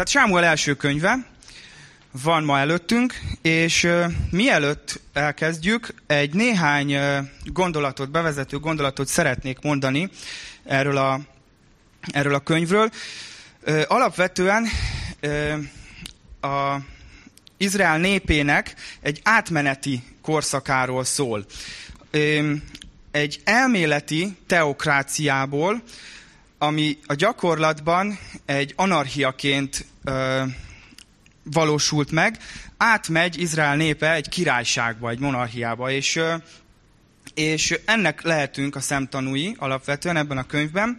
Tehát Sámuel első könyve van ma előttünk, és mielőtt elkezdjük, egy néhány gondolatot, bevezető gondolatot szeretnék mondani erről a, erről a könyvről. Alapvetően a Izrael népének egy átmeneti korszakáról szól. Egy elméleti teokráciából, ami a gyakorlatban egy anarchiaként valósult meg, átmegy Izrael népe egy királyságba, egy monarchiába, és, és ennek lehetünk a szemtanúi alapvetően ebben a könyvben.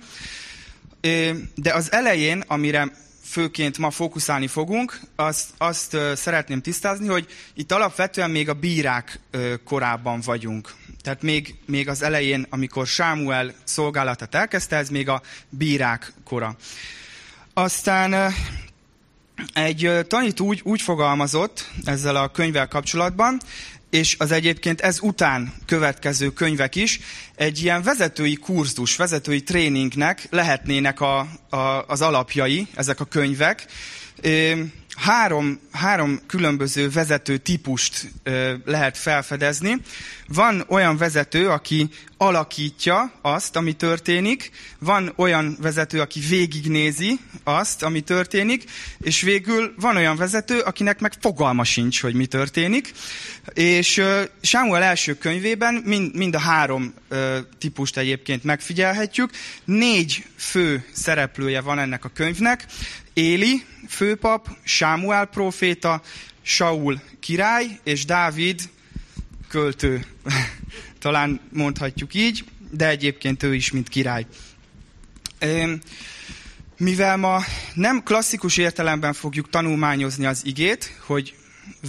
De az elején, amire főként ma fókuszálni fogunk, azt, azt szeretném tisztázni, hogy itt alapvetően még a bírák korában vagyunk. Tehát még, még az elején, amikor Sámuel szolgálatát elkezdte, ez még a bírák kora. Aztán egy tanító úgy, úgy fogalmazott ezzel a könyvvel kapcsolatban, és az egyébként ez után következő könyvek is egy ilyen vezetői kurzus, vezetői tréningnek lehetnének a, a, az alapjai, ezek a könyvek. Három, három különböző vezető típust lehet felfedezni. Van olyan vezető, aki alakítja azt, ami történik, van olyan vezető, aki végignézi azt, ami történik, és végül van olyan vezető, akinek meg fogalma sincs, hogy mi történik. És Sámuel első könyvében mind, mind a három típust egyébként megfigyelhetjük. Négy fő szereplője van ennek a könyvnek. Éli, főpap, Sámuel proféta, Saul király, és Dávid költő. Talán mondhatjuk így, de egyébként ő is, mint király. Mivel ma nem klasszikus értelemben fogjuk tanulmányozni az igét, hogy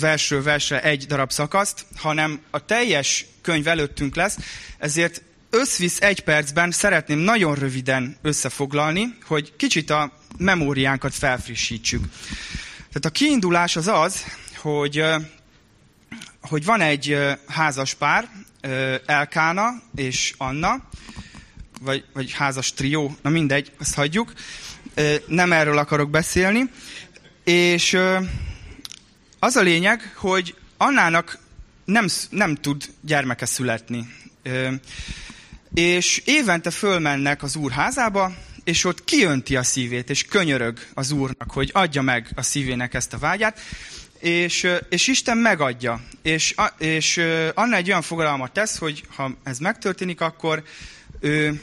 versről versre egy darab szakaszt, hanem a teljes könyv előttünk lesz, ezért összvisz egy percben szeretném nagyon röviden összefoglalni, hogy kicsit a memóriánkat felfrissítsük. Tehát a kiindulás az az, hogy, hogy van egy házas pár, Elkána és Anna, vagy, vagy házas trió, na mindegy, azt hagyjuk. Nem erről akarok beszélni. És az a lényeg, hogy Annának nem, nem tud gyermeke születni. És évente fölmennek az úr házába, és ott kiönti a szívét, és könyörög az Úrnak, hogy adja meg a szívének ezt a vágyát, és, és Isten megadja. És, és Anna egy olyan fogalmat tesz, hogy ha ez megtörténik, akkor ő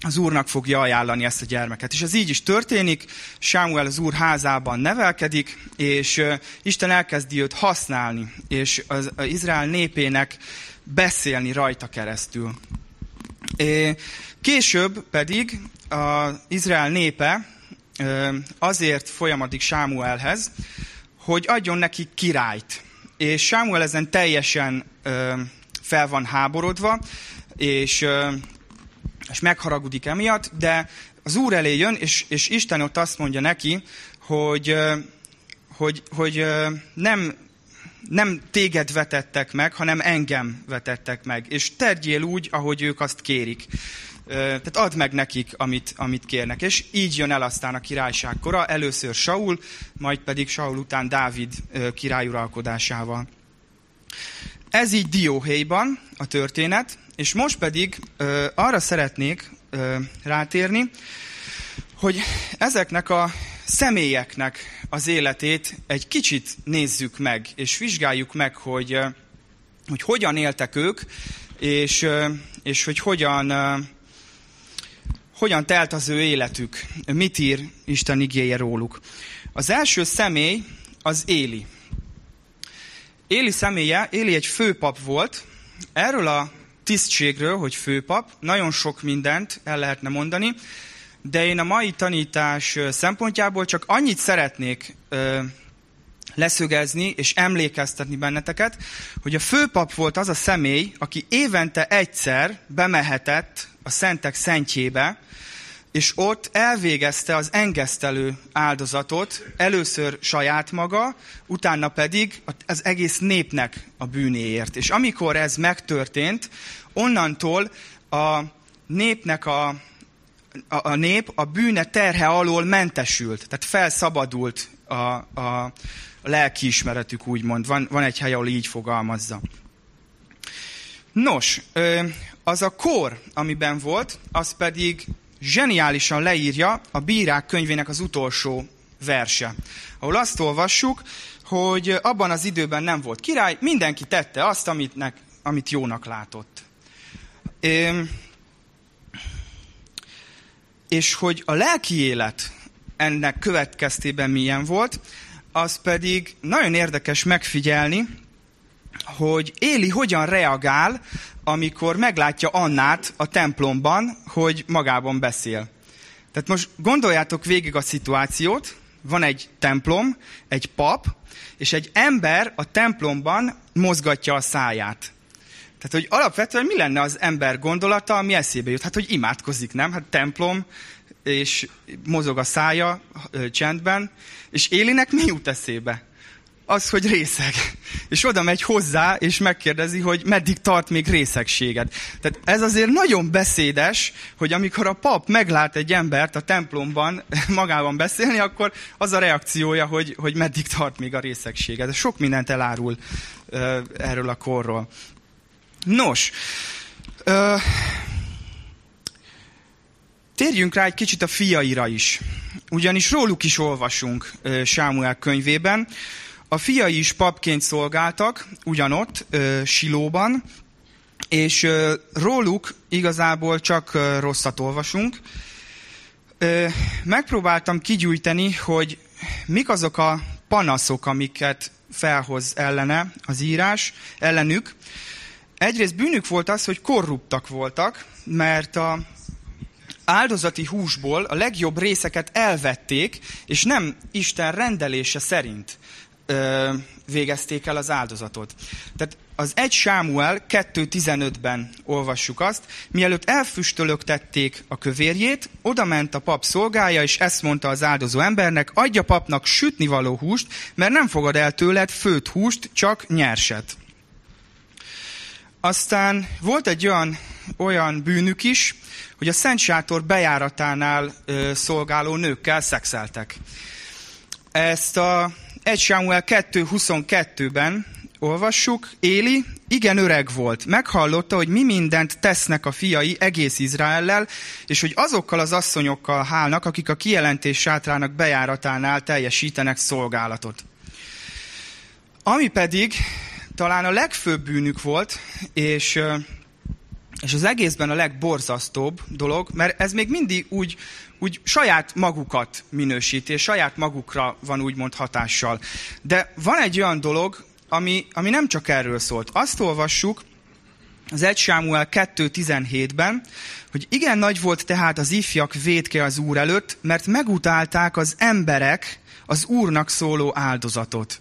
az Úrnak fogja ajánlani ezt a gyermeket. És ez így is történik, Sámuel az Úr házában nevelkedik, és Isten elkezdi őt használni, és az, az Izrael népének beszélni rajta keresztül. Később pedig az Izrael népe azért folyamadik Sámuelhez, hogy adjon neki királyt. És Sámuel ezen teljesen fel van háborodva, és, és megharagudik emiatt, de az Úr elé jön, és, és Isten ott azt mondja neki, hogy, hogy, hogy nem, nem téged vetettek meg, hanem engem vetettek meg. És terjél úgy, ahogy ők azt kérik tehát add meg nekik, amit, amit kérnek. És így jön el aztán a királyság kora, először Saul, majd pedig Saul után Dávid királyuralkodásával. Ez így dióhéjban a történet, és most pedig ö, arra szeretnék ö, rátérni, hogy ezeknek a személyeknek az életét egy kicsit nézzük meg, és vizsgáljuk meg, hogy, hogy hogyan éltek ők, és, és hogy hogyan hogyan telt az ő életük, mit ír Isten igéje róluk. Az első személy az Éli. Éli személye, Éli egy főpap volt. Erről a tisztségről, hogy főpap, nagyon sok mindent el lehetne mondani, de én a mai tanítás szempontjából csak annyit szeretnék ö, leszögezni és emlékeztetni benneteket, hogy a főpap volt az a személy, aki évente egyszer bemehetett a szentek szentjébe, és ott elvégezte az engesztelő áldozatot, először saját maga, utána pedig az egész népnek a bűnéért. És amikor ez megtörtént, onnantól a népnek a, a, a nép a bűne terhe alól mentesült, tehát felszabadult a, a, lelkiismeretük, úgymond. Van, van egy hely, ahol így fogalmazza. Nos, az a kor, amiben volt, az pedig zseniálisan leírja a bírák könyvének az utolsó verse, ahol azt olvassuk, hogy abban az időben nem volt király, mindenki tette azt, amitnek, amit jónak látott. És hogy a lelki élet ennek következtében milyen volt, az pedig nagyon érdekes megfigyelni, hogy Éli hogyan reagál, amikor meglátja Annát a templomban, hogy magában beszél. Tehát most gondoljátok végig a szituációt, van egy templom, egy pap, és egy ember a templomban mozgatja a száját. Tehát, hogy alapvetően mi lenne az ember gondolata, ami eszébe jut? Hát, hogy imádkozik, nem? Hát templom, és mozog a szája csendben, és Élinek mi jut eszébe? Az, hogy részeg. És oda megy hozzá, és megkérdezi, hogy meddig tart még részegséged. Tehát ez azért nagyon beszédes, hogy amikor a pap meglát egy embert a templomban magában beszélni, akkor az a reakciója, hogy, hogy meddig tart még a részegséged. Sok mindent elárul uh, erről a korról. Nos, uh, térjünk rá egy kicsit a fiaira is. Ugyanis róluk is olvasunk Sámuel könyvében. A fiai is papként szolgáltak, ugyanott, Silóban, és róluk igazából csak rosszat olvasunk. Megpróbáltam kigyújtani, hogy mik azok a panaszok, amiket felhoz ellene az írás, ellenük, Egyrészt bűnük volt az, hogy korruptak voltak, mert a áldozati húsból a legjobb részeket elvették, és nem Isten rendelése szerint ö, végezték el az áldozatot. Tehát az 1 Sámuel 2.15-ben olvassuk azt, mielőtt elfüstölögtették a kövérjét, oda ment a pap szolgája, és ezt mondta az áldozó embernek, adja papnak sütnivaló húst, mert nem fogad el tőled főt húst, csak nyerset. Aztán volt egy olyan, olyan bűnük is, hogy a Szent Sátor bejáratánál ö, szolgáló nőkkel szexeltek. Ezt a 1 Sámuel 2.22-ben olvassuk, Éli igen öreg volt, meghallotta, hogy mi mindent tesznek a fiai egész Izraellel, és hogy azokkal az asszonyokkal hálnak, akik a kijelentés sátrának bejáratánál teljesítenek szolgálatot. Ami pedig talán a legfőbb bűnük volt, és, és az egészben a legborzasztóbb dolog, mert ez még mindig úgy, úgy saját magukat minősíti, és saját magukra van úgymond hatással. De van egy olyan dolog, ami, ami nem csak erről szólt. Azt olvassuk az 1 Sámuel 2.17-ben, hogy igen nagy volt tehát az ifjak védke az Úr előtt, mert megutálták az emberek az Úrnak szóló áldozatot.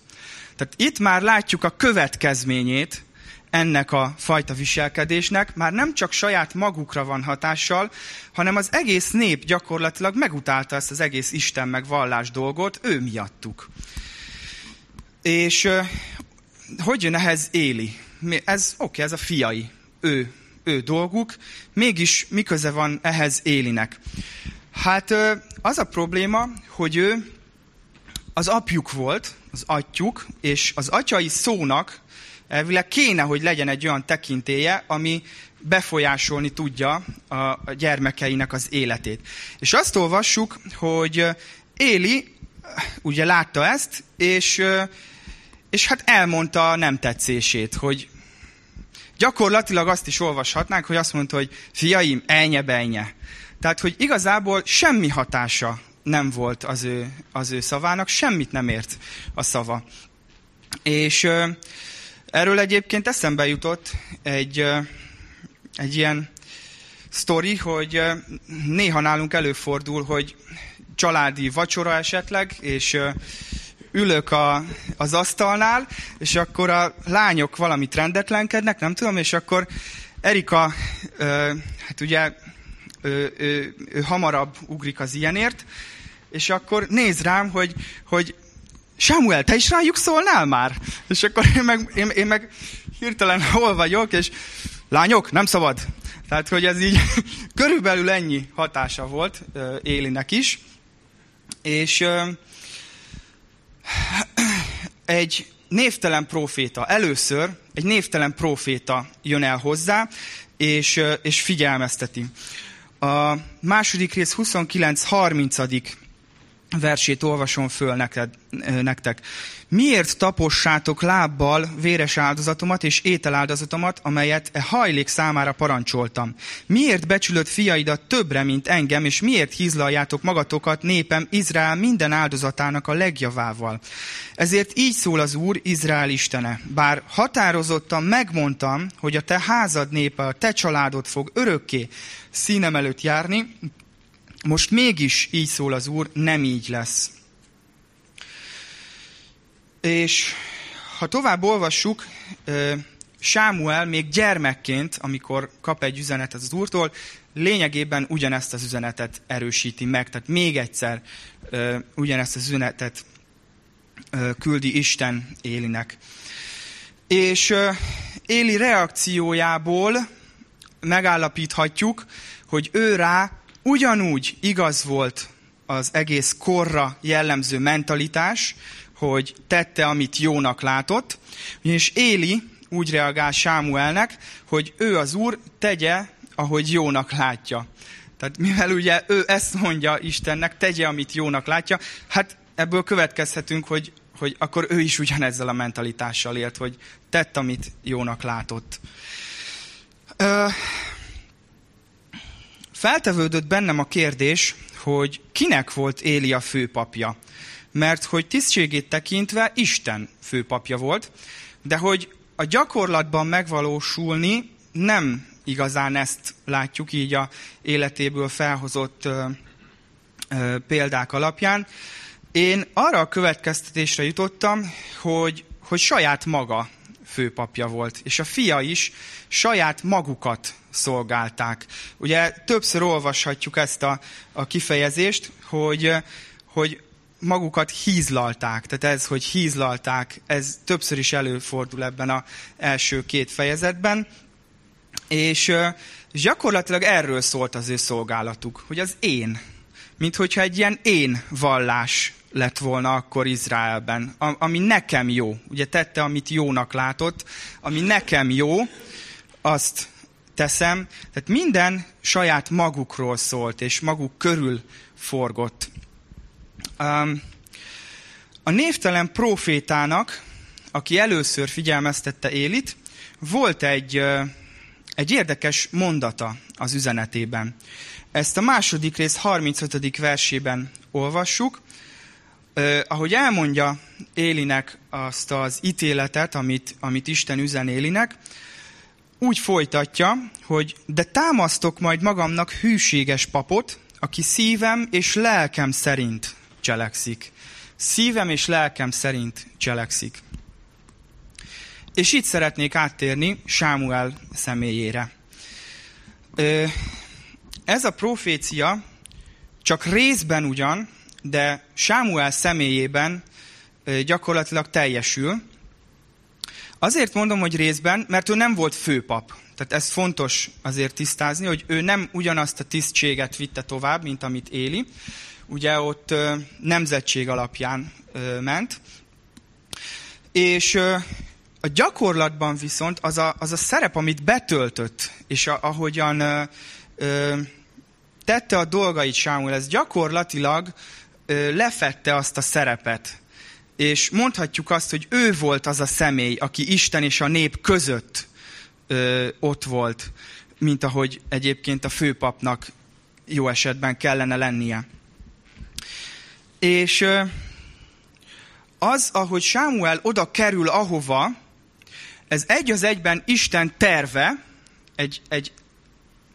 Tehát itt már látjuk a következményét ennek a fajta viselkedésnek, már nem csak saját magukra van hatással, hanem az egész nép gyakorlatilag megutálta ezt az egész Isten meg vallás dolgot, ő miattuk. És hogy jön ehhez Éli? Ez oké, okay, ez a fiai, ő, ő dolguk, mégis mi köze van ehhez Élinek? Hát az a probléma, hogy ő az apjuk volt, az atyuk, és az atyai szónak elvileg kéne, hogy legyen egy olyan tekintéje, ami befolyásolni tudja a gyermekeinek az életét. És azt olvassuk, hogy Éli ugye látta ezt, és, és hát elmondta a nem tetszését, hogy gyakorlatilag azt is olvashatnánk, hogy azt mondta, hogy fiaim, elnye benye. Tehát, hogy igazából semmi hatása nem volt az ő, az ő szavának, semmit nem ért a szava. És erről egyébként eszembe jutott egy, ö, egy ilyen sztori, hogy ö, néha nálunk előfordul, hogy családi vacsora esetleg, és ö, ülök a, az asztalnál, és akkor a lányok valamit rendetlenkednek, nem tudom, és akkor Erika, ö, hát ugye ő, ő, ő hamarabb ugrik az ilyenért, és akkor néz rám, hogy, hogy Samuel, te is rájuk szólnál már? És akkor én meg, én, én meg hirtelen hol vagyok, és lányok, nem szabad. Tehát, hogy ez így körülbelül ennyi hatása volt Élinek is. És egy névtelen proféta, először egy névtelen proféta jön el hozzá, és, és figyelmezteti. A második rész 29-30 versét olvasom föl neked, nektek. Miért tapossátok lábbal véres áldozatomat és ételáldozatomat, amelyet e hajlék számára parancsoltam? Miért becsülött fiaidat többre, mint engem, és miért hízlaljátok magatokat népem Izrael minden áldozatának a legjavával? Ezért így szól az Úr, Izrael istene. Bár határozottan megmondtam, hogy a te házad népe, a te családod fog örökké színem előtt járni, most mégis így szól az Úr, nem így lesz. És ha tovább olvassuk, Sámuel még gyermekként, amikor kap egy üzenetet az Úrtól, lényegében ugyanezt az üzenetet erősíti meg. Tehát még egyszer ugyanezt az üzenetet küldi Isten Élinek. És Éli reakciójából megállapíthatjuk, hogy ő rá ugyanúgy igaz volt az egész korra jellemző mentalitás, hogy tette, amit jónak látott, ugyanis Éli úgy reagál Sámuelnek, hogy ő az úr tegye, ahogy jónak látja. Tehát mivel ugye ő ezt mondja Istennek, tegye, amit jónak látja, hát ebből következhetünk, hogy, hogy akkor ő is ugyanezzel a mentalitással élt, hogy tett, amit jónak látott. Ö, feltevődött bennem a kérdés, hogy kinek volt Éli a főpapja mert hogy tisztségét tekintve Isten főpapja volt, de hogy a gyakorlatban megvalósulni nem igazán ezt látjuk így a életéből felhozott ö, ö, példák alapján. Én arra a következtetésre jutottam, hogy, hogy saját maga főpapja volt, és a fia is saját magukat szolgálták. Ugye többször olvashatjuk ezt a, a kifejezést, hogy, hogy magukat hízlalták. Tehát ez, hogy hízlalták, ez többször is előfordul ebben az első két fejezetben. És, és gyakorlatilag erről szólt az ő szolgálatuk, hogy az én. Mint hogyha egy ilyen én vallás lett volna akkor Izraelben, ami nekem jó. Ugye tette, amit jónak látott, ami nekem jó, azt teszem. Tehát minden saját magukról szólt, és maguk körül forgott. A névtelen profétának, aki először figyelmeztette Élit, volt egy, egy érdekes mondata az üzenetében. Ezt a második rész 35. versében olvassuk, Uh, ahogy elmondja Élinek azt az ítéletet, amit, amit Isten üzen Élinek, úgy folytatja, hogy de támasztok majd magamnak hűséges papot, aki szívem és lelkem szerint cselekszik. Szívem és lelkem szerint cselekszik. És itt szeretnék áttérni Sámuel személyére. Ez a profécia csak részben ugyan, de Sámuel személyében gyakorlatilag teljesül. Azért mondom, hogy részben, mert ő nem volt főpap. Tehát ez fontos azért tisztázni, hogy ő nem ugyanazt a tisztséget vitte tovább, mint amit éli, ugye ott nemzetség alapján ment. És a gyakorlatban viszont az a, az a szerep, amit betöltött, és a, ahogyan ö, ö, tette a dolgait Sámuel, ez gyakorlatilag lefette azt a szerepet. És mondhatjuk azt, hogy ő volt az a személy, aki Isten és a nép között ott volt, mint ahogy egyébként a főpapnak jó esetben kellene lennie. És az, ahogy Sámuel oda kerül ahova, ez egy az egyben Isten terve, egy, egy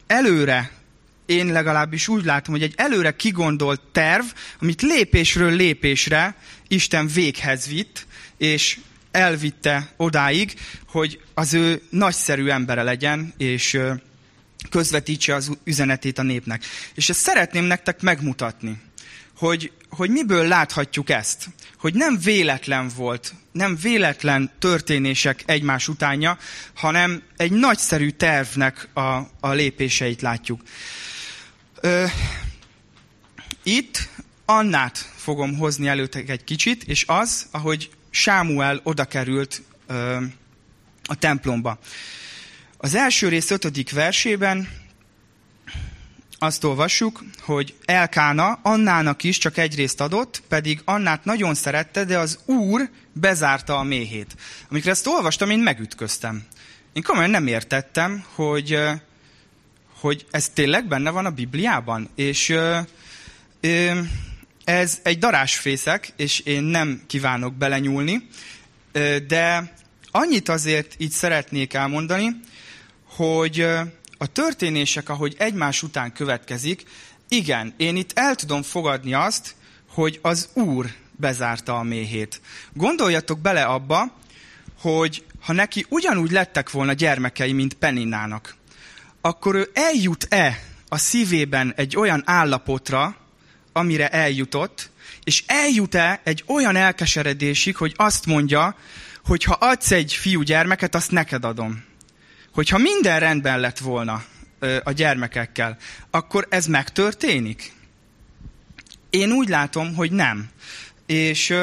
előre, én legalábbis úgy látom, hogy egy előre kigondolt terv, amit lépésről lépésre Isten véghez vitt, és elvitte odáig, hogy az ő nagyszerű embere legyen, és közvetítse az üzenetét a népnek. És ezt szeretném nektek megmutatni hogy, hogy miből láthatjuk ezt. Hogy nem véletlen volt, nem véletlen történések egymás utánja, hanem egy nagyszerű tervnek a, a lépéseit látjuk. Itt Annát fogom hozni előttek egy kicsit, és az, ahogy Sámuel oda került ö, a templomba. Az első rész ötödik versében azt olvassuk, hogy Elkána Annának is csak egy részt adott, pedig Annát nagyon szerette, de az Úr bezárta a méhét. Amikor ezt olvastam, én megütköztem. Én komolyan nem értettem, hogy, hogy ez tényleg benne van a Bibliában. És ez egy darásfészek, és én nem kívánok belenyúlni, de annyit azért így szeretnék elmondani, hogy a történések, ahogy egymás után következik, igen, én itt el tudom fogadni azt, hogy az Úr bezárta a méhét. Gondoljatok bele abba, hogy ha neki ugyanúgy lettek volna gyermekei, mint Peninnának, akkor ő eljut-e a szívében egy olyan állapotra, amire eljutott, és eljut-e egy olyan elkeseredésig, hogy azt mondja, hogy ha adsz egy fiú gyermeket, azt neked adom. Hogyha minden rendben lett volna a gyermekekkel, akkor ez megtörténik? Én úgy látom, hogy nem. És,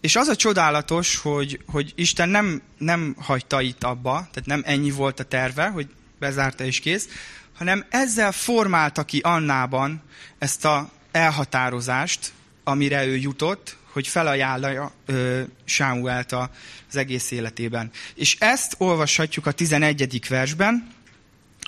és az a csodálatos, hogy, hogy Isten nem, nem hagyta itt abba, tehát nem ennyi volt a terve, hogy bezárta és kész, hanem ezzel formálta ki Annában ezt a elhatározást, amire ő jutott, hogy felajánlja ö, Sámuelt az egész életében. És ezt olvashatjuk a 11. versben,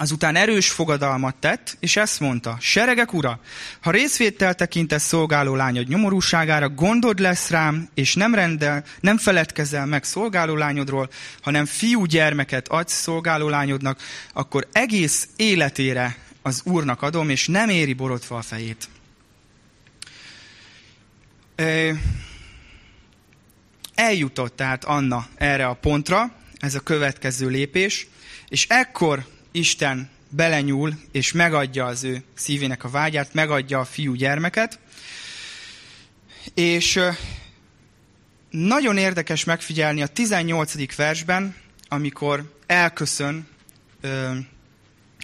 Azután erős fogadalmat tett, és ezt mondta, seregek ura, ha részvétel tekintesz szolgáló lányod nyomorúságára, gondod lesz rám, és nem, rendel, nem feledkezel meg szolgáló lányodról, hanem fiú gyermeket adsz szolgáló lányodnak, akkor egész életére az úrnak adom, és nem éri borotva a fejét. Eljutott tehát Anna erre a pontra, ez a következő lépés, és ekkor Isten belenyúl, és megadja az ő szívének a vágyát, megadja a fiú gyermeket, és nagyon érdekes megfigyelni a 18. versben, amikor elköszön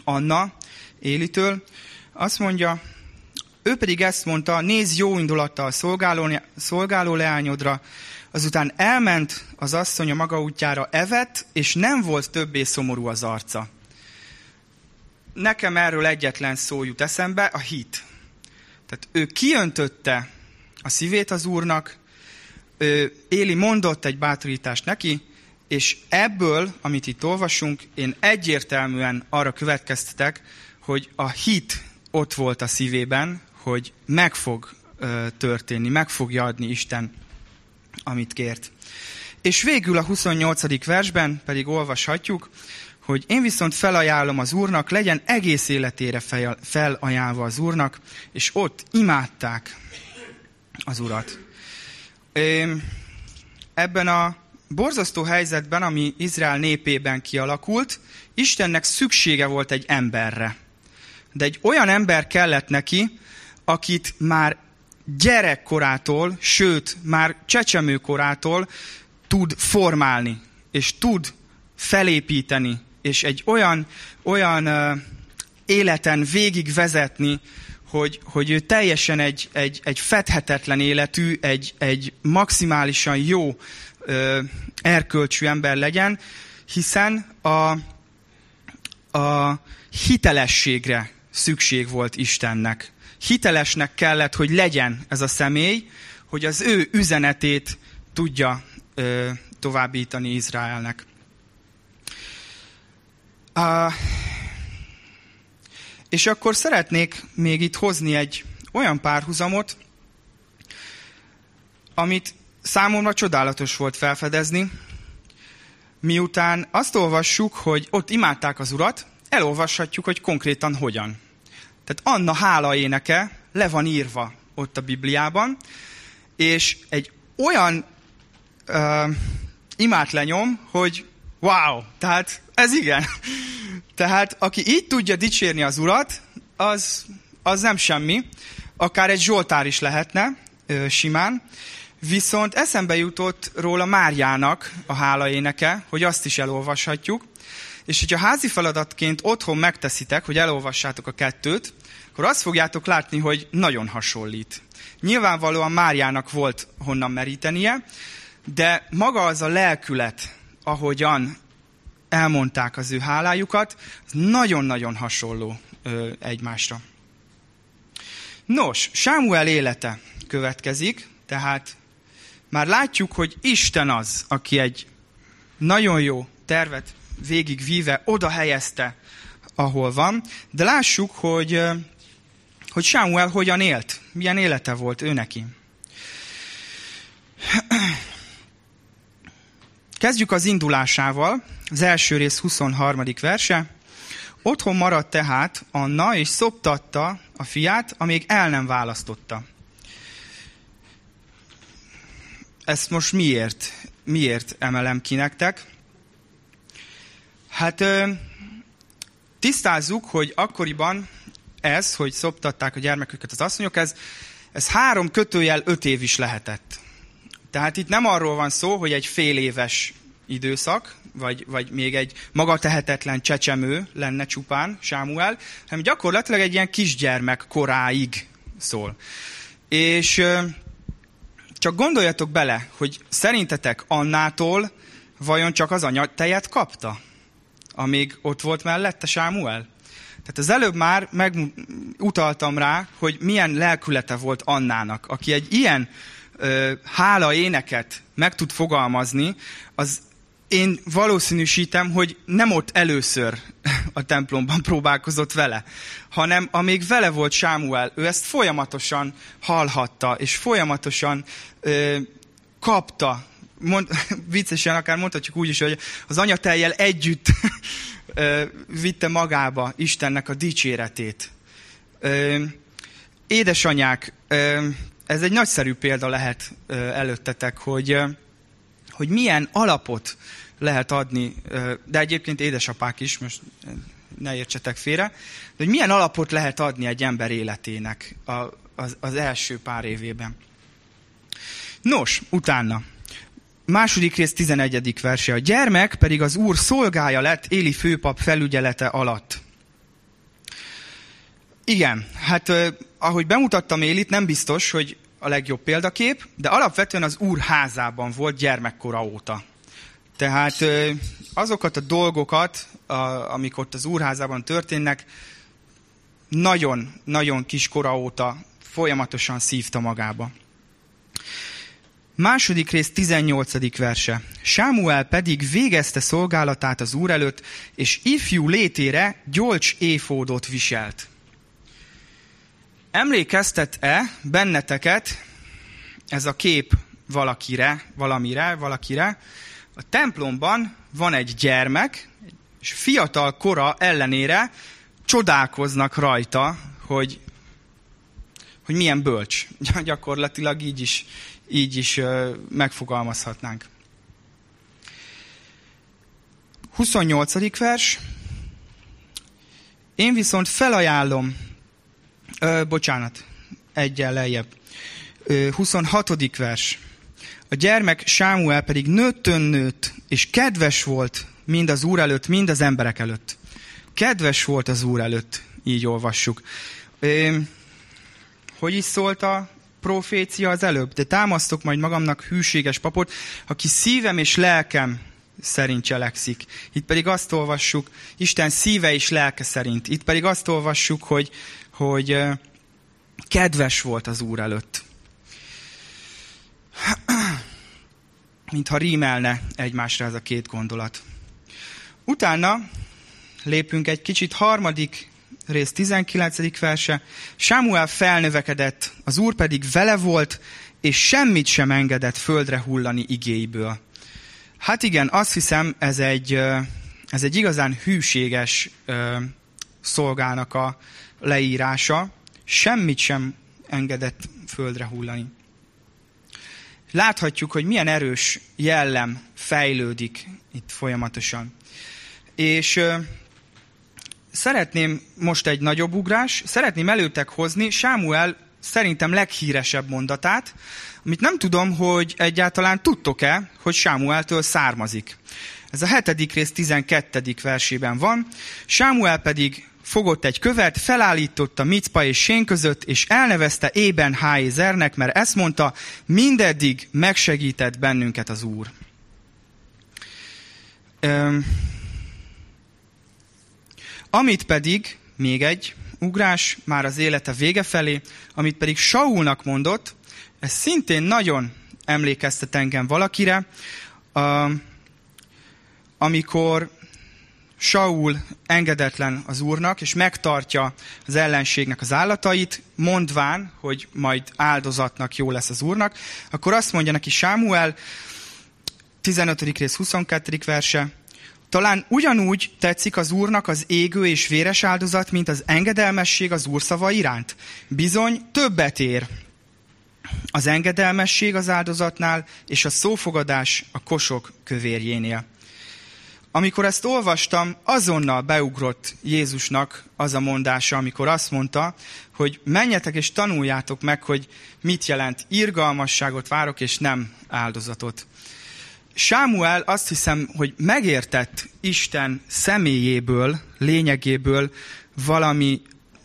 Anna Élitől, azt mondja, ő pedig ezt mondta, nézz jó indulattal szolgáló, szolgáló leányodra, azután elment az asszony a maga útjára, evett, és nem volt többé szomorú az arca. Nekem erről egyetlen szó jut eszembe, a hit. Tehát ő kiöntötte a szívét az Úrnak, ő, Éli mondott egy bátorítást neki, és ebből, amit itt olvasunk, én egyértelműen arra következtetek, hogy a hit ott volt a szívében, hogy meg fog ö, történni, meg fogja adni Isten, amit kért. És végül a 28. versben pedig olvashatjuk, hogy én viszont felajánlom az Úrnak, legyen egész életére felajánlva az Úrnak, és ott imádták az Urat. Ebben a borzasztó helyzetben, ami Izrael népében kialakult, Istennek szüksége volt egy emberre. De egy olyan ember kellett neki, akit már gyerekkorától, sőt, már csecsemőkorától tud formálni, és tud felépíteni, és egy olyan, olyan életen végigvezetni, hogy, hogy ő teljesen egy, egy, egy fedhetetlen életű, egy, egy maximálisan jó uh, erkölcsű ember legyen, hiszen a, a hitelességre szükség volt Istennek hitelesnek kellett, hogy legyen ez a személy, hogy az ő üzenetét tudja ö, továbbítani Izraelnek. Uh, és akkor szeretnék még itt hozni egy olyan párhuzamot, amit számomra csodálatos volt felfedezni, miután azt olvassuk, hogy ott imádták az urat, elolvashatjuk, hogy konkrétan hogyan. Tehát Anna hála éneke le van írva ott a Bibliában, és egy olyan uh, imát lenyom, hogy wow, tehát ez igen. Tehát aki így tudja dicsérni az Urat, az, az nem semmi. akár egy Zsoltár is lehetne simán, viszont eszembe jutott róla Máriának a hálaéneke, hogy azt is elolvashatjuk, és hogyha házi feladatként otthon megteszitek, hogy elolvassátok a kettőt, akkor azt fogjátok látni, hogy nagyon hasonlít. Nyilvánvalóan Máriának volt honnan merítenie, de maga az a lelkület, ahogyan elmondták az ő hálájukat, nagyon-nagyon hasonló ö, egymásra. Nos, Sámuel élete következik, tehát már látjuk, hogy Isten az, aki egy nagyon jó tervet végigvíve oda helyezte, ahol van, de lássuk, hogy, hogy Sámuel hogyan élt, milyen élete volt ő neki. Kezdjük az indulásával, az első rész 23. verse. Otthon maradt tehát Anna, és szoptatta a fiát, amíg el nem választotta. Ezt most miért? Miért emelem ki nektek? Hát tisztázzuk, hogy akkoriban ez, hogy szoptatták a gyermeküket az asszonyok, ez, ez három kötőjel öt év is lehetett. Tehát itt nem arról van szó, hogy egy fél éves időszak, vagy, vagy még egy magatehetetlen csecsemő lenne csupán Sámuel, hanem gyakorlatilag egy ilyen kisgyermek koráig szól. És csak gondoljatok bele, hogy szerintetek Annától vajon csak az anya tejet kapta, amíg ott volt mellette Sámuel? Tehát az előbb már megutaltam rá, hogy milyen lelkülete volt Annának, aki egy ilyen hála éneket meg tud fogalmazni, az én valószínűsítem, hogy nem ott először a templomban próbálkozott vele, hanem amíg vele volt Sámuel, ő ezt folyamatosan hallhatta, és folyamatosan ö, kapta. Mond, viccesen akár mondhatjuk úgy is, hogy az anyateljel együtt ö, vitte magába Istennek a dicséretét. Ö, édesanyák, ö, ez egy nagyszerű példa lehet előttetek, hogy hogy milyen alapot lehet adni, de egyébként édesapák is, most ne értsetek félre, de hogy milyen alapot lehet adni egy ember életének az, az első pár évében. Nos, utána. Második rész 11. verse. A gyermek pedig az úr szolgája lett Éli főpap felügyelete alatt. Igen, hát ahogy bemutattam Élit, nem biztos, hogy a legjobb példakép, de alapvetően az úr házában volt gyermekkora óta. Tehát azokat a dolgokat, amik ott az úrházában történnek, nagyon-nagyon kis kora óta folyamatosan szívta magába. Második rész 18. verse. Sámuel pedig végezte szolgálatát az úr előtt, és ifjú létére gyolcs éfódot viselt. Emlékeztet-e benneteket ez a kép valakire, valamire, valakire? A templomban van egy gyermek, és fiatal kora ellenére csodálkoznak rajta, hogy, hogy milyen bölcs. Gyakorlatilag így is, így is megfogalmazhatnánk. 28. vers. Én viszont felajánlom Ö, bocsánat, egyel lejjebb. Ö, 26. vers. A gyermek Sámuel pedig nőttön nőtt, és kedves volt mind az Úr előtt, mind az emberek előtt. Kedves volt az Úr előtt, így olvassuk. Ö, hogy is szólt a profécia az előbb? De támasztok majd magamnak hűséges papot, aki szívem és lelkem szerint cselekszik. Itt pedig azt olvassuk, Isten szíve és lelke szerint. Itt pedig azt olvassuk, hogy, hogy kedves volt az Úr előtt. Mintha rímelne egymásra ez a két gondolat. Utána lépünk egy kicsit harmadik rész 19. verse. Sámuel felnövekedett, az Úr pedig vele volt, és semmit sem engedett földre hullani igéiből. Hát igen, azt hiszem, ez egy, ez egy igazán hűséges szolgának a, leírása semmit sem engedett földre hullani. Láthatjuk, hogy milyen erős jellem fejlődik itt folyamatosan. És ö, szeretném most egy nagyobb ugrás, szeretném előtek hozni Sámuel szerintem leghíresebb mondatát, amit nem tudom, hogy egyáltalán tudtok-e, hogy Sámueltől származik. Ez a hetedik rész 12. versében van. Sámuel pedig fogott egy követ, felállította Micpa és Sén között, és elnevezte Ében Háézernek, mert ezt mondta, mindeddig megsegített bennünket az Úr. Öm, amit pedig, még egy ugrás, már az élete vége felé, amit pedig Saulnak mondott, ez szintén nagyon emlékeztet engem valakire, amikor Saul engedetlen az úrnak, és megtartja az ellenségnek az állatait, mondván, hogy majd áldozatnak jó lesz az úrnak, akkor azt mondja neki Sámuel, 15. rész 22. verse, talán ugyanúgy tetszik az Úrnak az égő és véres áldozat, mint az engedelmesség az Úr szava iránt. Bizony többet ér az engedelmesség az áldozatnál, és a szófogadás a kosok kövérjénél. Amikor ezt olvastam, azonnal beugrott Jézusnak az a mondása, amikor azt mondta, hogy menjetek és tanuljátok meg, hogy mit jelent irgalmasságot várok, és nem áldozatot. Sámuel azt hiszem, hogy megértett Isten személyéből, lényegéből valami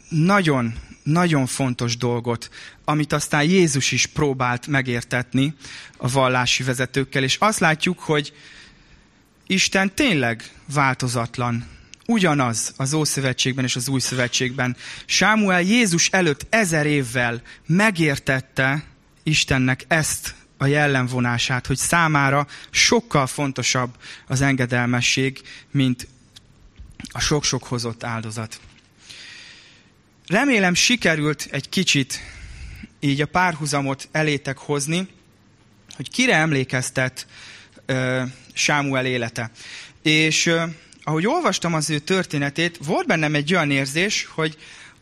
nagyon, nagyon fontos dolgot, amit aztán Jézus is próbált megértetni a vallási vezetőkkel, és azt látjuk, hogy Isten tényleg változatlan. Ugyanaz az Ószövetségben és az Új Szövetségben. Sámuel Jézus előtt ezer évvel megértette Istennek ezt a jellemvonását, hogy számára sokkal fontosabb az engedelmesség, mint a sok-sok hozott áldozat. Remélem sikerült egy kicsit így a párhuzamot elétek hozni, hogy kire emlékeztet Sámuel élete. És ahogy olvastam az ő történetét, volt bennem egy olyan érzés, hogy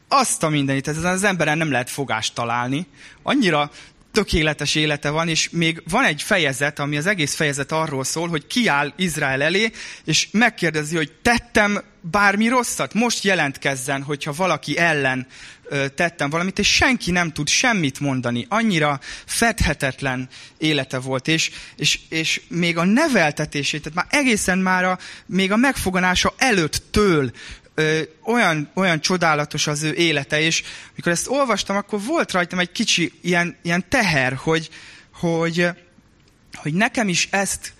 azt a mindenit, ezen az emberen nem lehet fogást találni. Annyira tökéletes élete van, és még van egy fejezet, ami az egész fejezet arról szól, hogy kiáll Izrael elé, és megkérdezi, hogy tettem bármi rosszat, most jelentkezzen, hogyha valaki ellen ö, tettem valamit, és senki nem tud semmit mondani. Annyira fedhetetlen élete volt, és, és, és még a neveltetését, tehát már egészen már a, még a megfoganása előtt től ö, olyan, olyan csodálatos az ő élete, és mikor ezt olvastam, akkor volt rajtam egy kicsi ilyen, ilyen teher, hogy, hogy, hogy nekem is ezt,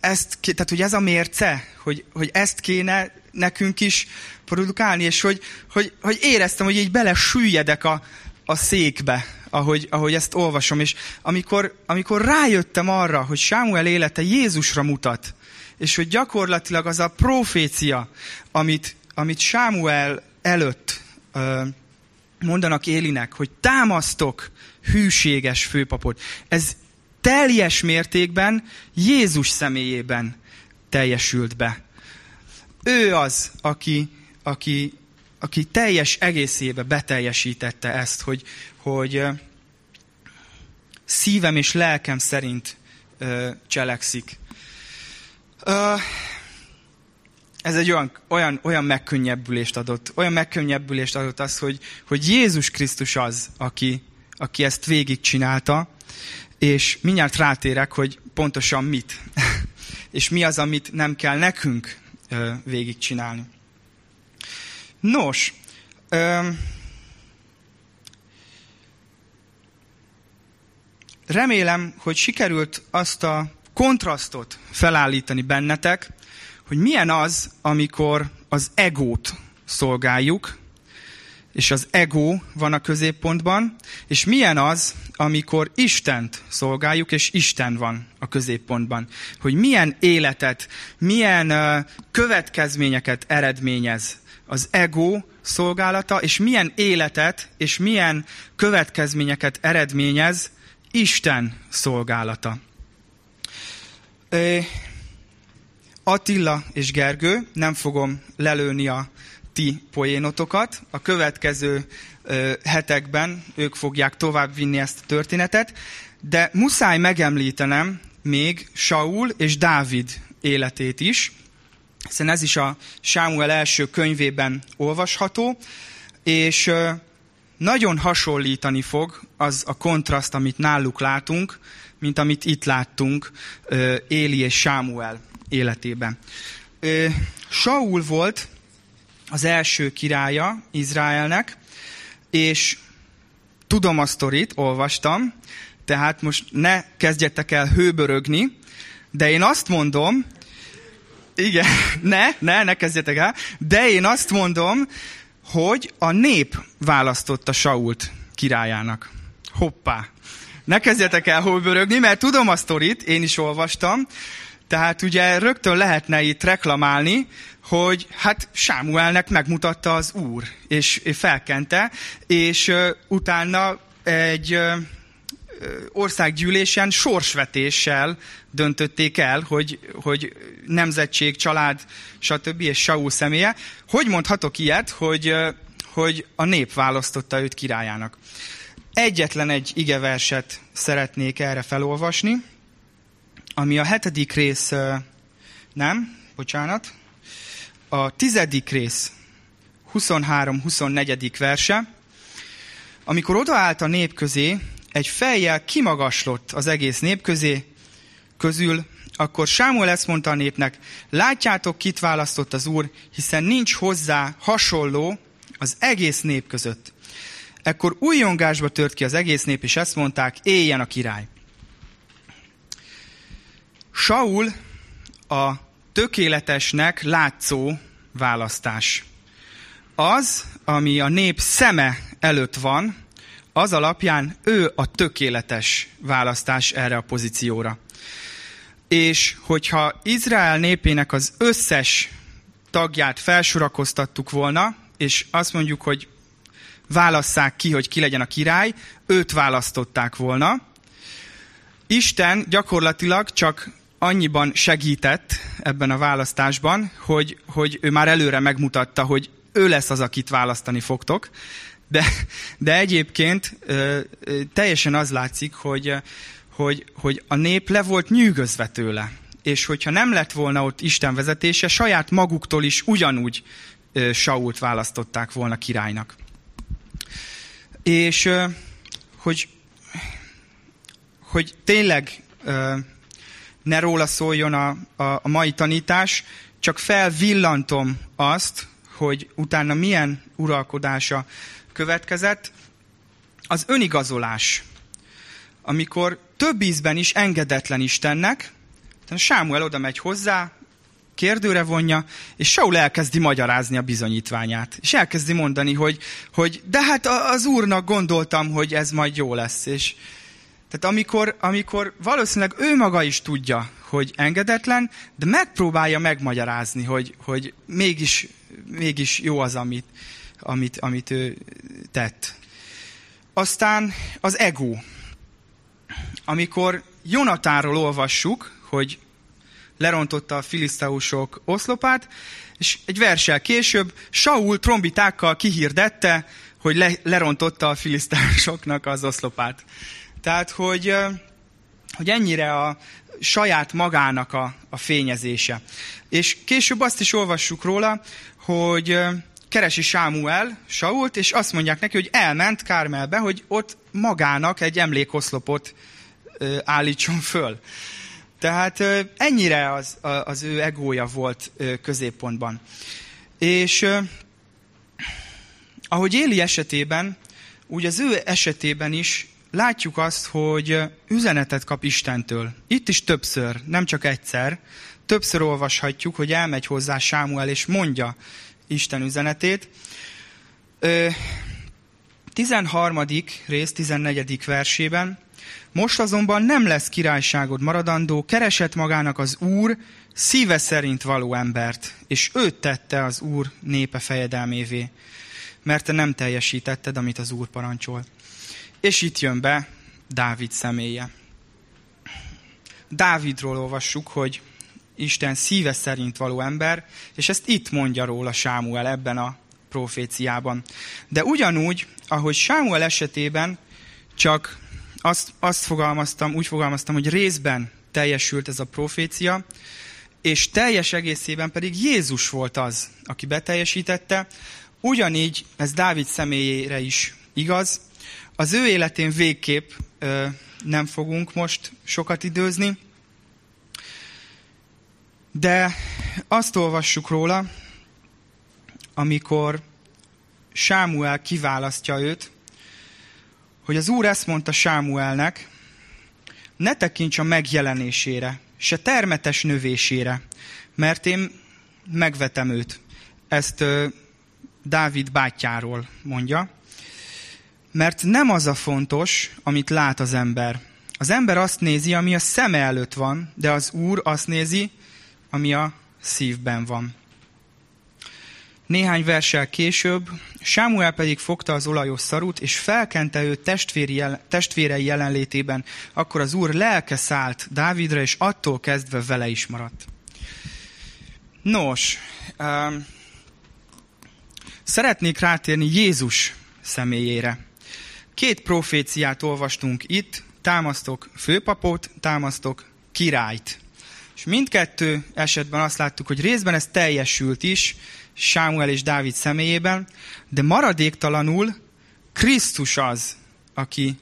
ezt, tehát hogy ez a mérce, hogy, hogy ezt kéne nekünk is produkálni, és hogy, hogy, hogy éreztem, hogy így bele süllyedek a, a székbe, ahogy, ahogy ezt olvasom, és amikor, amikor rájöttem arra, hogy Sámuel élete Jézusra mutat, és hogy gyakorlatilag az a profécia, amit, amit Sámuel előtt mondanak Élinek, hogy támasztok hűséges főpapot. Ez teljes mértékben Jézus személyében teljesült be. Ő az, aki, aki, aki teljes egészébe beteljesítette ezt, hogy, hogy szívem és lelkem szerint cselekszik. Ez egy olyan, olyan, olyan megkönnyebbülést adott, olyan megkönnyebbülést adott az, hogy, hogy Jézus Krisztus az, aki, aki ezt végigcsinálta, és mindjárt rátérek, hogy pontosan mit. és mi az, amit nem kell nekünk ö, végigcsinálni. Nos, ö, remélem, hogy sikerült azt a kontrasztot felállítani bennetek, hogy milyen az, amikor az egót szolgáljuk, és az ego van a középpontban, és milyen az, amikor Istent szolgáljuk, és Isten van a középpontban. Hogy milyen életet, milyen következményeket eredményez az ego szolgálata, és milyen életet, és milyen következményeket eredményez Isten szolgálata. Attila és Gergő, nem fogom lelőni a ti poénotokat. A következő ö, hetekben ők fogják továbbvinni ezt a történetet, de muszáj megemlítenem még Saul és Dávid életét is, hiszen ez is a Sámuel első könyvében olvasható, és ö, nagyon hasonlítani fog az a kontraszt, amit náluk látunk, mint amit itt láttunk Éli és Sámuel életében. Saul volt az első királya Izraelnek, és tudom a sztorit, olvastam, tehát most ne kezdjetek el hőbörögni, de én azt mondom, igen, ne, ne, ne kezdjetek el, de én azt mondom, hogy a nép választotta Sault királyának. Hoppá! Ne kezdjetek el hőbörögni, mert tudom a sztorit, én is olvastam, tehát ugye rögtön lehetne itt reklamálni, hogy hát Sámuelnek megmutatta az Úr, és felkente, és utána egy országgyűlésen sorsvetéssel döntötték el, hogy, hogy nemzetség, család, stb. és Saul személye. Hogy mondhatok ilyet, hogy, hogy a nép választotta őt királyának? Egyetlen egy igeverset szeretnék erre felolvasni, ami a hetedik rész, nem, bocsánat, a tizedik rész 23-24. verse, amikor odaállt a nép közé, egy fejjel kimagaslott az egész nép közé, közül, akkor Sámuel ezt mondta a népnek, látjátok, kit választott az Úr, hiszen nincs hozzá hasonló az egész nép között. Ekkor újongásba tört ki az egész nép, és ezt mondták, éljen a király. Saul a tökéletesnek látszó választás. Az, ami a nép szeme előtt van, az alapján ő a tökéletes választás erre a pozícióra. És hogyha Izrael népének az összes tagját felsorakoztattuk volna, és azt mondjuk, hogy válasszák ki, hogy ki legyen a király, őt választották volna. Isten gyakorlatilag csak annyiban segített ebben a választásban, hogy, hogy ő már előre megmutatta, hogy ő lesz az, akit választani fogtok. De, de egyébként ö, ö, teljesen az látszik, hogy, hogy, hogy a nép le volt nyűgözve tőle. És hogyha nem lett volna ott Isten vezetése, saját maguktól is ugyanúgy ö, Sault választották volna királynak. És ö, hogy, hogy tényleg ö, ne róla szóljon a, a, a mai tanítás, csak felvillantom azt, hogy utána milyen uralkodása következett, az önigazolás, amikor több ízben is engedetlen Istennek, Sámuel oda megy hozzá, kérdőre vonja, és Saul elkezdi magyarázni a bizonyítványát. És elkezdi mondani, hogy, hogy de hát az úrnak gondoltam, hogy ez majd jó lesz. És, tehát amikor, amikor valószínűleg ő maga is tudja, hogy engedetlen, de megpróbálja megmagyarázni, hogy, hogy mégis, mégis jó az, amit, amit, amit ő tett. Aztán az ego. Amikor Jonatáról olvassuk, hogy lerontotta a filiszteusok oszlopát, és egy versel később Saul trombitákkal kihirdette, hogy le, lerontotta a filiszteusoknak az oszlopát. Tehát, hogy, hogy ennyire a saját magának a, a fényezése. És később azt is olvassuk róla, hogy keresi Sámuel Sault, és azt mondják neki, hogy elment Kármelbe, hogy ott magának egy emlékoszlopot állítson föl. Tehát ennyire az, az ő egója volt középpontban. És ahogy Éli esetében, úgy az ő esetében is látjuk azt, hogy üzenetet kap Istentől. Itt is többször, nem csak egyszer. Többször olvashatjuk, hogy elmegy hozzá Sámuel, és mondja Isten üzenetét. 13. rész, 14. versében. Most azonban nem lesz királyságod maradandó, keresett magának az Úr szíve szerint való embert, és őt tette az Úr népe fejedelmévé, mert te nem teljesítetted, amit az Úr parancsol. És itt jön be Dávid személye. Dávidról olvassuk, hogy Isten szíve szerint való ember, és ezt itt mondja róla Sámuel ebben a proféciában. De ugyanúgy, ahogy Sámuel esetében csak azt, azt fogalmaztam, úgy fogalmaztam, hogy részben teljesült ez a profécia, és teljes egészében pedig Jézus volt az, aki beteljesítette, ugyanígy ez Dávid személyére is igaz. Az ő életén végképp ö, nem fogunk most sokat időzni, de azt olvassuk róla, amikor Sámuel kiválasztja őt, hogy az Úr ezt mondta Sámuelnek, ne tekints a megjelenésére, se termetes növésére, mert én megvetem őt. Ezt ö, Dávid bátyjáról mondja. Mert nem az a fontos, amit lát az ember. Az ember azt nézi, ami a szeme előtt van, de az Úr azt nézi, ami a szívben van. Néhány versel később Sámuel pedig fogta az olajos szarut, és felkente őt testvérei jelenlétében. Akkor az úr lelke szállt Dávidra, és attól kezdve vele is maradt. Nos, um, szeretnék rátérni Jézus személyére. Két proféciát olvastunk itt, támasztok főpapot, támasztok királyt. És mindkettő esetben azt láttuk, hogy részben ez teljesült is, Sámuel és Dávid személyében, de maradéktalanul Krisztus az, aki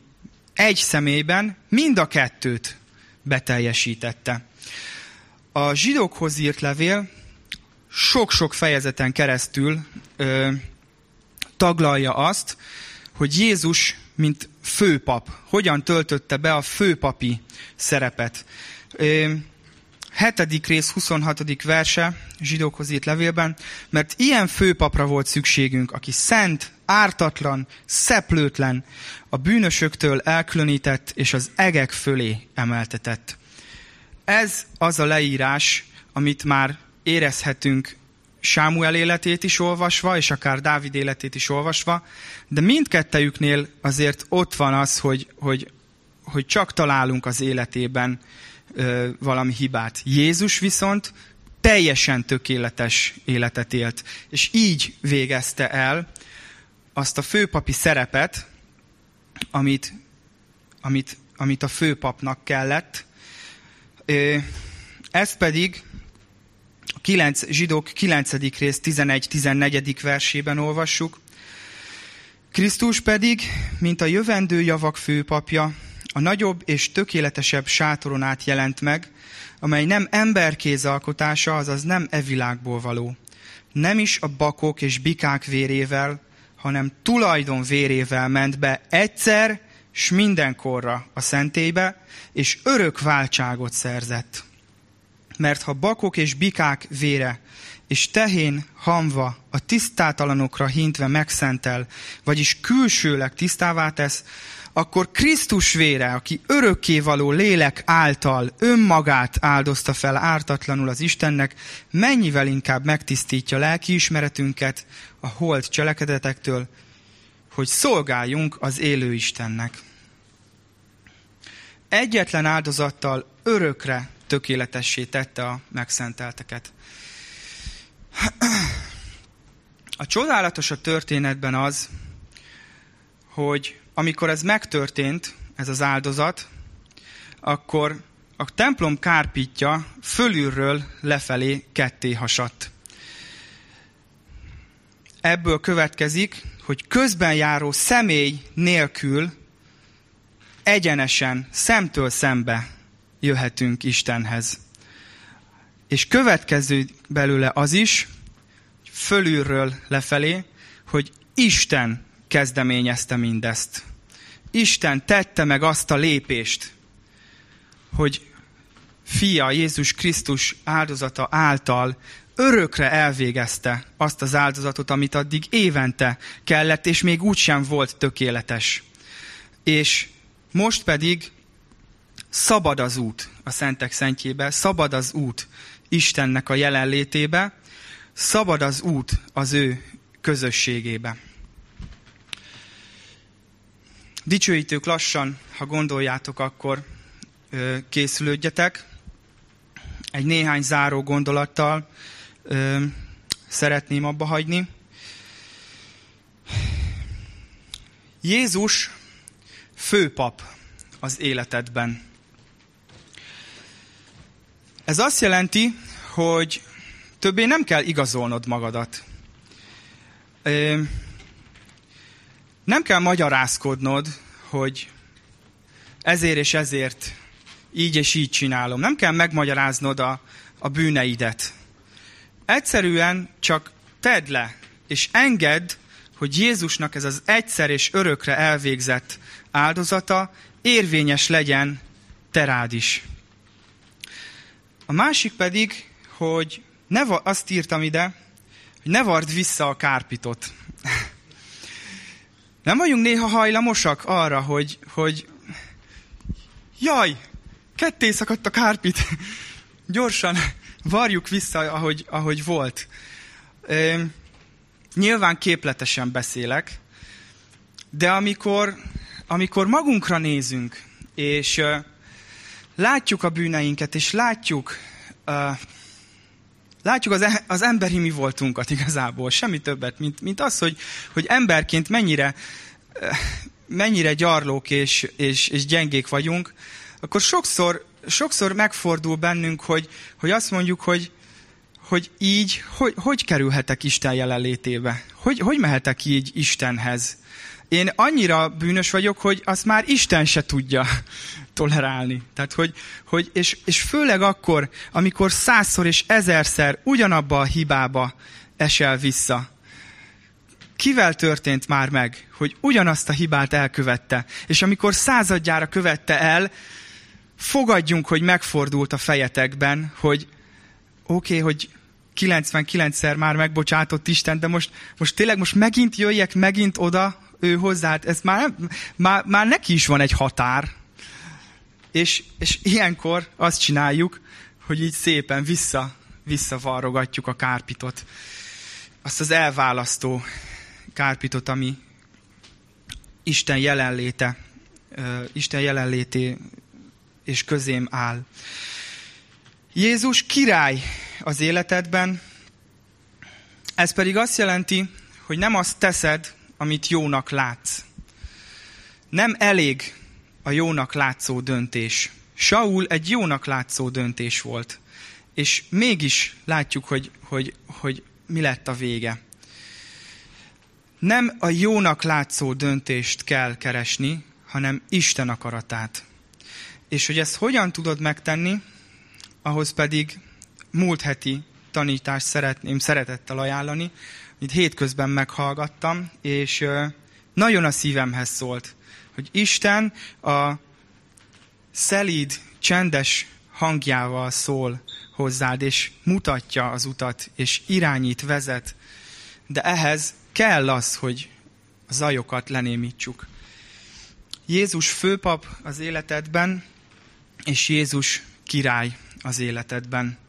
egy személyben mind a kettőt beteljesítette. A zsidókhoz írt levél sok-sok fejezeten keresztül ö, taglalja azt, hogy Jézus, mint főpap, hogyan töltötte be a főpapi szerepet. Hetedik rész 26. verse zsidókhoz írt levélben, mert ilyen főpapra volt szükségünk, aki szent, ártatlan, szeplőtlen, a bűnösöktől elkülönített és az egek fölé emeltetett. Ez az a leírás, amit már érezhetünk Sámuel életét is olvasva, és akár Dávid életét is olvasva, de mindkettejüknél azért ott van az, hogy, hogy, hogy csak találunk az életében ö, valami hibát. Jézus viszont teljesen tökéletes életet élt, és így végezte el azt a főpapi szerepet, amit, amit, amit a főpapnak kellett. Ez pedig a 9, zsidók 9. rész 11-14. versében olvassuk. Krisztus pedig, mint a jövendő javak főpapja, a nagyobb és tökéletesebb sátoron át jelent meg, amely nem emberkéz alkotása, azaz nem e világból való. Nem is a bakok és bikák vérével, hanem tulajdon vérével ment be egyszer, s mindenkorra a szentélybe, és örök váltságot szerzett. Mert ha bakok és bikák vére, és tehén hamva a tisztátalanokra hintve megszentel, vagyis külsőleg tisztává tesz, akkor Krisztus vére, aki örökkévaló lélek által önmagát áldozta fel ártatlanul az Istennek, mennyivel inkább megtisztítja lelkiismeretünket a holt cselekedetektől, hogy szolgáljunk az élő Istennek. Egyetlen áldozattal örökre tökéletessé tette a megszentelteket. A csodálatos a történetben az, hogy amikor ez megtörtént, ez az áldozat, akkor a templom kárpítja fölülről lefelé ketté hasadt. Ebből következik, hogy közben járó személy nélkül egyenesen, szemtől szembe jöhetünk Istenhez. És következő belőle az is, fölülről lefelé, hogy Isten kezdeményezte mindezt. Isten tette meg azt a lépést, hogy fia Jézus Krisztus áldozata által örökre elvégezte azt az áldozatot, amit addig évente kellett, és még úgysem volt tökéletes. És most pedig szabad az út a Szentek Szentjébe, szabad az út Istennek a jelenlétébe, szabad az út az ő közösségébe. Dicsőítők lassan, ha gondoljátok, akkor ö, készülődjetek. Egy néhány záró gondolattal ö, szeretném abba hagyni. Jézus főpap az életedben. Ez azt jelenti, hogy többé nem kell igazolnod magadat. Nem kell magyarázkodnod, hogy ezért és ezért így és így csinálom. Nem kell megmagyaráznod a, a bűneidet. Egyszerűen csak tedd le, és engedd, hogy Jézusnak ez az egyszer és örökre elvégzett áldozata érvényes legyen terád is. A másik pedig, hogy ne, azt írtam ide, hogy ne vard vissza a kárpitot. Nem vagyunk néha hajlamosak arra, hogy, hogy jaj, ketté szakadt a kárpit, gyorsan varjuk vissza, ahogy, ahogy volt. E, nyilván képletesen beszélek, de amikor, amikor magunkra nézünk, és látjuk a bűneinket, és látjuk, uh, látjuk az, e, az emberi mi voltunkat igazából, semmi többet, mint, mint az, hogy, hogy emberként mennyire, uh, mennyire gyarlók és, és, és gyengék vagyunk, akkor sokszor, sokszor megfordul bennünk, hogy, hogy azt mondjuk, hogy, hogy így, hogy, hogy kerülhetek Isten jelenlétébe? Hogy, hogy mehetek így Istenhez? Én annyira bűnös vagyok, hogy azt már Isten se tudja tolerálni. Tehát, hogy, hogy és, és főleg akkor, amikor százszor és ezerszer ugyanabba a hibába esel vissza. Kivel történt már meg, hogy ugyanazt a hibát elkövette, és amikor századjára követte el, fogadjunk, hogy megfordult a fejetekben, hogy oké, okay, hogy 99-szer már megbocsátott Isten, de most, most tényleg most megint jöjjek megint oda ő hozzá, hát ez már, már, már neki is van egy határ. És, és ilyenkor azt csináljuk, hogy így szépen vissza, visszavarrogatjuk a kárpitot. Azt az elválasztó kárpitot, ami Isten jelenléte, Isten jelenlété és közém áll. Jézus király az életedben, ez pedig azt jelenti, hogy nem azt teszed, amit jónak látsz. Nem elég a jónak látszó döntés. Saul egy jónak látszó döntés volt. És mégis látjuk, hogy, hogy, hogy mi lett a vége. Nem a jónak látszó döntést kell keresni, hanem Isten akaratát. És hogy ezt hogyan tudod megtenni, ahhoz pedig múlt heti tanítást szeretném szeretettel ajánlani, amit hétközben meghallgattam, és nagyon a szívemhez szólt, hogy Isten a szelíd, csendes hangjával szól hozzád, és mutatja az utat, és irányít, vezet, de ehhez kell az, hogy a zajokat lenémítsuk. Jézus főpap az életedben, és Jézus király az életedben.